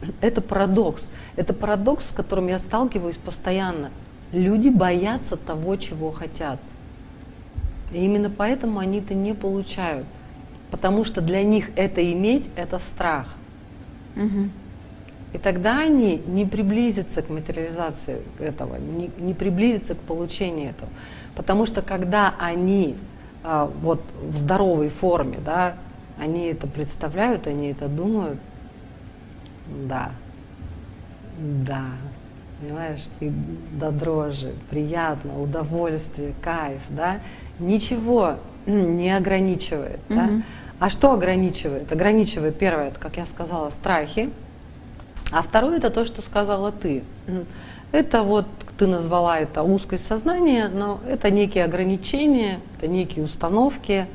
Это парадокс. Это парадокс, с которым я сталкиваюсь постоянно. Люди боятся того, чего хотят. И именно поэтому они это не получают. Потому что для них это иметь – это страх. Угу. И тогда они не приблизятся к материализации этого, не, не приблизятся к получению этого. Потому что когда они а, вот в здоровой форме, да, они это представляют, они это думают, да, да, понимаешь, и до дрожи, приятно, удовольствие, кайф, да, ничего не ограничивает, mm-hmm. да. А что ограничивает? Ограничивает первое, это, как я сказала, страхи, а второе это то, что сказала ты. Это вот ты назвала это узкость сознания, но это некие ограничения, это некие установки.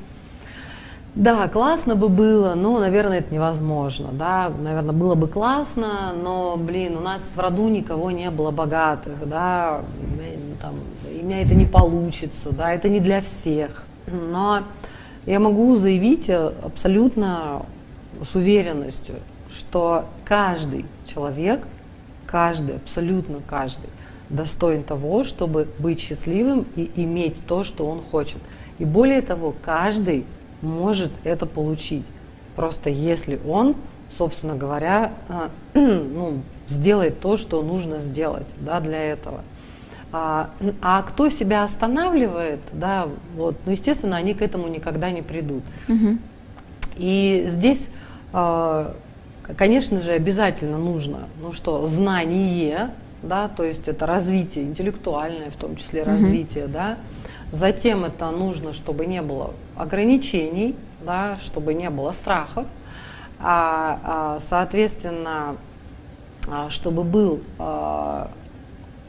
Да, классно бы было, но, наверное, это невозможно. Да, наверное, было бы классно, но, блин, у нас в роду никого не было богатых, да, там, у меня это не получится, да, это не для всех. Но я могу заявить абсолютно с уверенностью, что каждый человек, каждый, абсолютно каждый, достоин того, чтобы быть счастливым и иметь то, что он хочет. И более того, каждый может это получить. Просто если он, собственно говоря, а, ну, сделает то, что нужно сделать да, для этого. А, а кто себя останавливает, да, вот, ну, естественно, они к этому никогда не придут. Угу. И здесь, а, конечно же, обязательно нужно, ну что, знание, да, то есть это развитие интеллектуальное, в том числе развитие, mm-hmm. да. Затем это нужно, чтобы не было ограничений, да, чтобы не было страхов, а, а, соответственно, а, чтобы был а,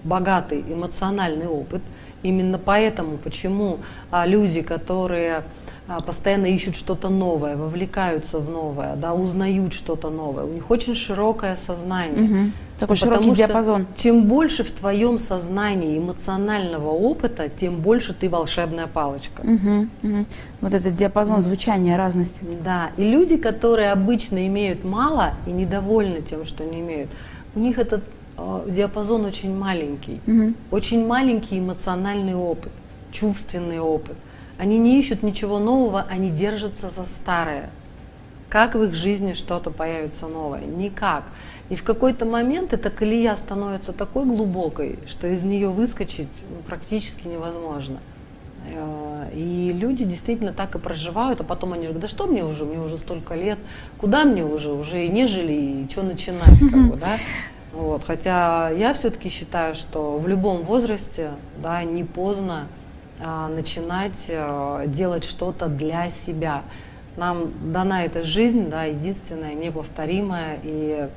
богатый эмоциональный опыт. Именно поэтому, почему а, люди, которые а, постоянно ищут что-то новое, вовлекаются в новое, да, узнают что-то новое. У них очень широкое сознание. Угу. Такой широкий диапазон. Чем больше в твоем сознании эмоционального опыта, тем больше ты волшебная палочка. Угу, угу. Вот этот диапазон звучания, разности. Да, и люди, которые обычно имеют мало и недовольны тем, что не имеют, у них этот диапазон очень маленький, угу. очень маленький эмоциональный опыт, чувственный опыт. Они не ищут ничего нового, они держатся за старое. Как в их жизни что-то появится новое? Никак. И в какой-то момент эта колея становится такой глубокой, что из нее выскочить ну, практически невозможно. Э, и люди действительно так и проживают, а потом они говорят, да что мне уже, мне уже столько лет, куда мне уже, уже и не жили, и что начинать, как бы, да? Вот. Хотя я все-таки считаю, что в любом возрасте, да, не поздно а, начинать а, делать что-то для себя. Нам дана эта жизнь, да, единственная, неповторимая, и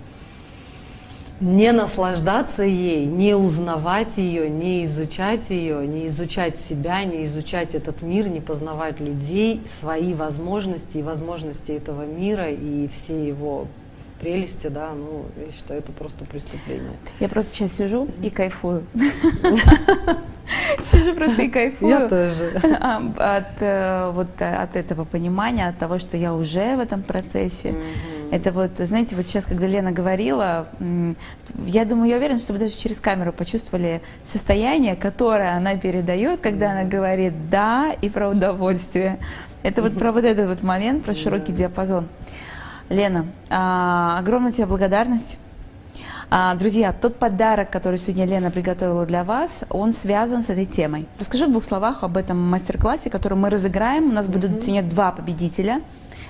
не наслаждаться ей, не узнавать ее, не изучать ее, не изучать себя, не изучать этот мир, не познавать людей, свои возможности и возможности этого мира и все его прелести, да, ну, я считаю, это просто преступление. Я просто сейчас сижу и кайфую. Сижу просто и кайфую. Я тоже. От, э, вот, от этого понимания, от того, что я уже в этом процессе. Это вот, знаете, вот сейчас, когда Лена говорила, я думаю, я уверена, что вы даже через камеру почувствовали состояние, которое она передает, когда она говорит «да» и про удовольствие. Это вот про вот этот вот момент, про широкий диапазон. Лена, а, огромная тебе благодарность. А, друзья, тот подарок, который сегодня Лена приготовила для вас, он связан с этой темой. Расскажи в двух словах об этом мастер-классе, который мы разыграем. У нас будут сегодня два победителя.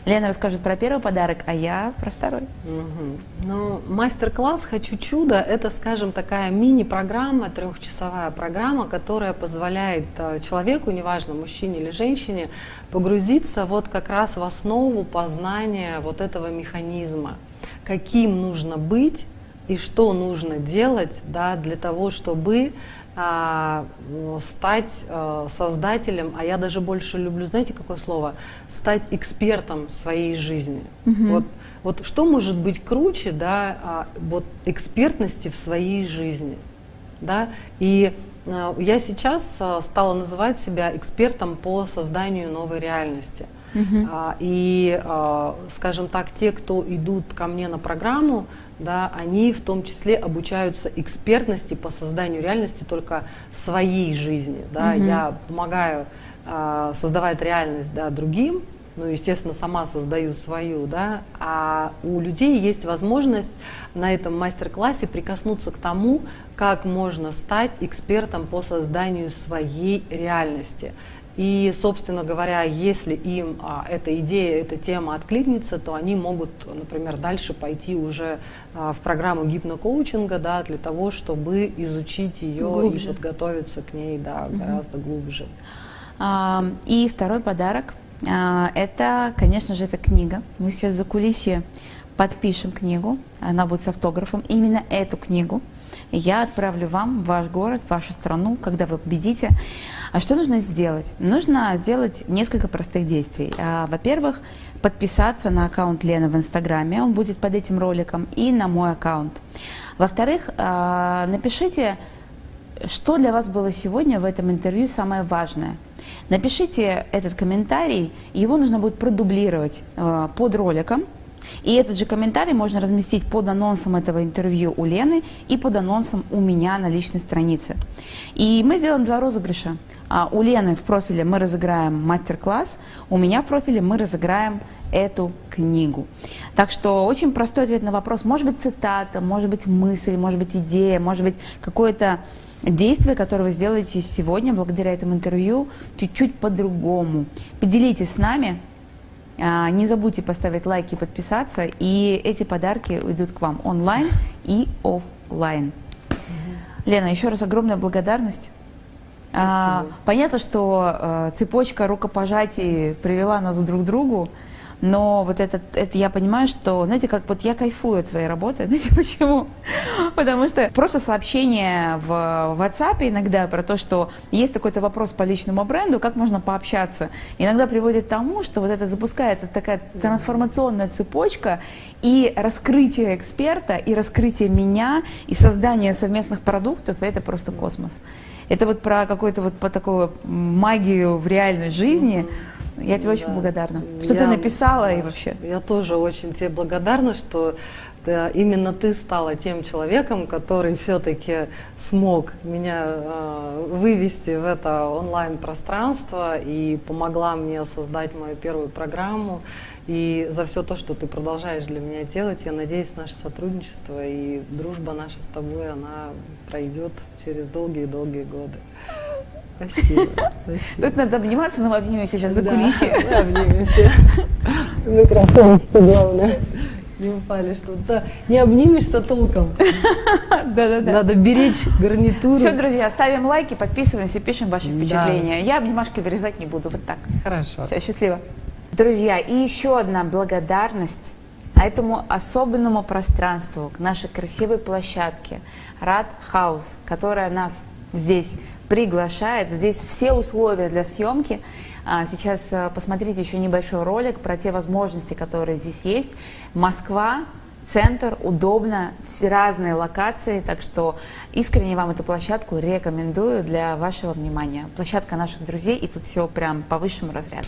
Лена расскажет про первый подарок, а я про второй. Угу. Ну, мастер-класс «Хочу чудо» – это, скажем, такая мини-программа, трехчасовая программа, которая позволяет э, человеку, неважно, мужчине или женщине, погрузиться вот как раз в основу познания вот этого механизма, каким нужно быть и что нужно делать да, для того, чтобы а, стать а, создателем, а я даже больше люблю, знаете, какое слово, стать экспертом своей жизни. Угу. Вот, вот что может быть круче, да, а, вот экспертности в своей жизни, да, и а, я сейчас а, стала называть себя экспертом по созданию новой реальности. Uh-huh. И, скажем так, те, кто идут ко мне на программу, да, они в том числе обучаются экспертности по созданию реальности только своей жизни. Да. Uh-huh. Я помогаю а, создавать реальность да, другим, ну, естественно, сама создаю свою, да, а у людей есть возможность на этом мастер-классе прикоснуться к тому, как можно стать экспертом по созданию своей реальности. И, собственно говоря, если им а, эта идея, эта тема откликнется, то они могут, например, дальше пойти уже а, в программу гипнокоучинга, да, для того, чтобы изучить ее глубже. и подготовиться к ней да, угу. гораздо глубже. А, и второй подарок а, это, конечно же, эта книга. Мы сейчас за кулисье подпишем книгу, она будет с автографом. Именно эту книгу я отправлю вам в ваш город, в вашу страну, когда вы победите. А что нужно сделать? Нужно сделать несколько простых действий. А, во-первых, подписаться на аккаунт Лены в Инстаграме, он будет под этим роликом, и на мой аккаунт. Во-вторых, напишите, что для вас было сегодня в этом интервью самое важное. Напишите этот комментарий, его нужно будет продублировать а, под роликом, и этот же комментарий можно разместить под анонсом этого интервью у Лены и под анонсом у меня на личной странице. И мы сделаем два розыгрыша. А у Лены в профиле мы разыграем мастер-класс, у меня в профиле мы разыграем эту книгу. Так что очень простой ответ на вопрос. Может быть цитата, может быть мысль, может быть идея, может быть какое-то действие, которое вы сделаете сегодня благодаря этому интервью, чуть-чуть по-другому. Поделитесь с нами, а, не забудьте поставить лайк и подписаться, и эти подарки уйдут к вам онлайн и офлайн. Лена, еще раз огромная благодарность. А, понятно, что а, цепочка рукопожатий привела нас друг к другу но вот это, это я понимаю, что, знаете, как вот я кайфую от своей работы, знаете почему? Потому что просто сообщение в WhatsApp иногда про то, что есть такой-то вопрос по личному бренду, как можно пообщаться, иногда приводит к тому, что вот это запускается такая трансформационная цепочка и раскрытие эксперта, и раскрытие меня, и создание совместных продуктов, это просто космос. Это вот про какую-то вот по такую магию в реальной жизни. Mm-hmm я тебе очень благодарна, что я, ты написала и вообще. Я тоже очень тебе благодарна, что ты, именно ты стала тем человеком, который все-таки смог меня э, вывести в это онлайн-пространство и помогла мне создать мою первую программу. И за все то, что ты продолжаешь для меня делать, я надеюсь, наше сотрудничество и дружба наша с тобой, она пройдет через долгие-долгие годы. Спасибо. Тут надо обниматься, но мы обнимемся сейчас за кулисье. Мы обнимемся. Микрофон, что главное. Не упали что-то. Не обнимешься толком. Да-да-да. Надо беречь гарнитуру. Все, друзья, ставим лайки, подписываемся, пишем ваши впечатления. Я обнимашки вырезать не буду, вот так. Хорошо. Все, счастливо. Друзья, и еще одна благодарность этому особенному пространству, к нашей красивой площадке Рад Хаус, которая нас здесь приглашает. Здесь все условия для съемки. А, сейчас э, посмотрите еще небольшой ролик про те возможности, которые здесь есть. Москва, центр, удобно, все разные локации, так что искренне вам эту площадку рекомендую для вашего внимания. Площадка наших друзей, и тут все прям по высшему разряду.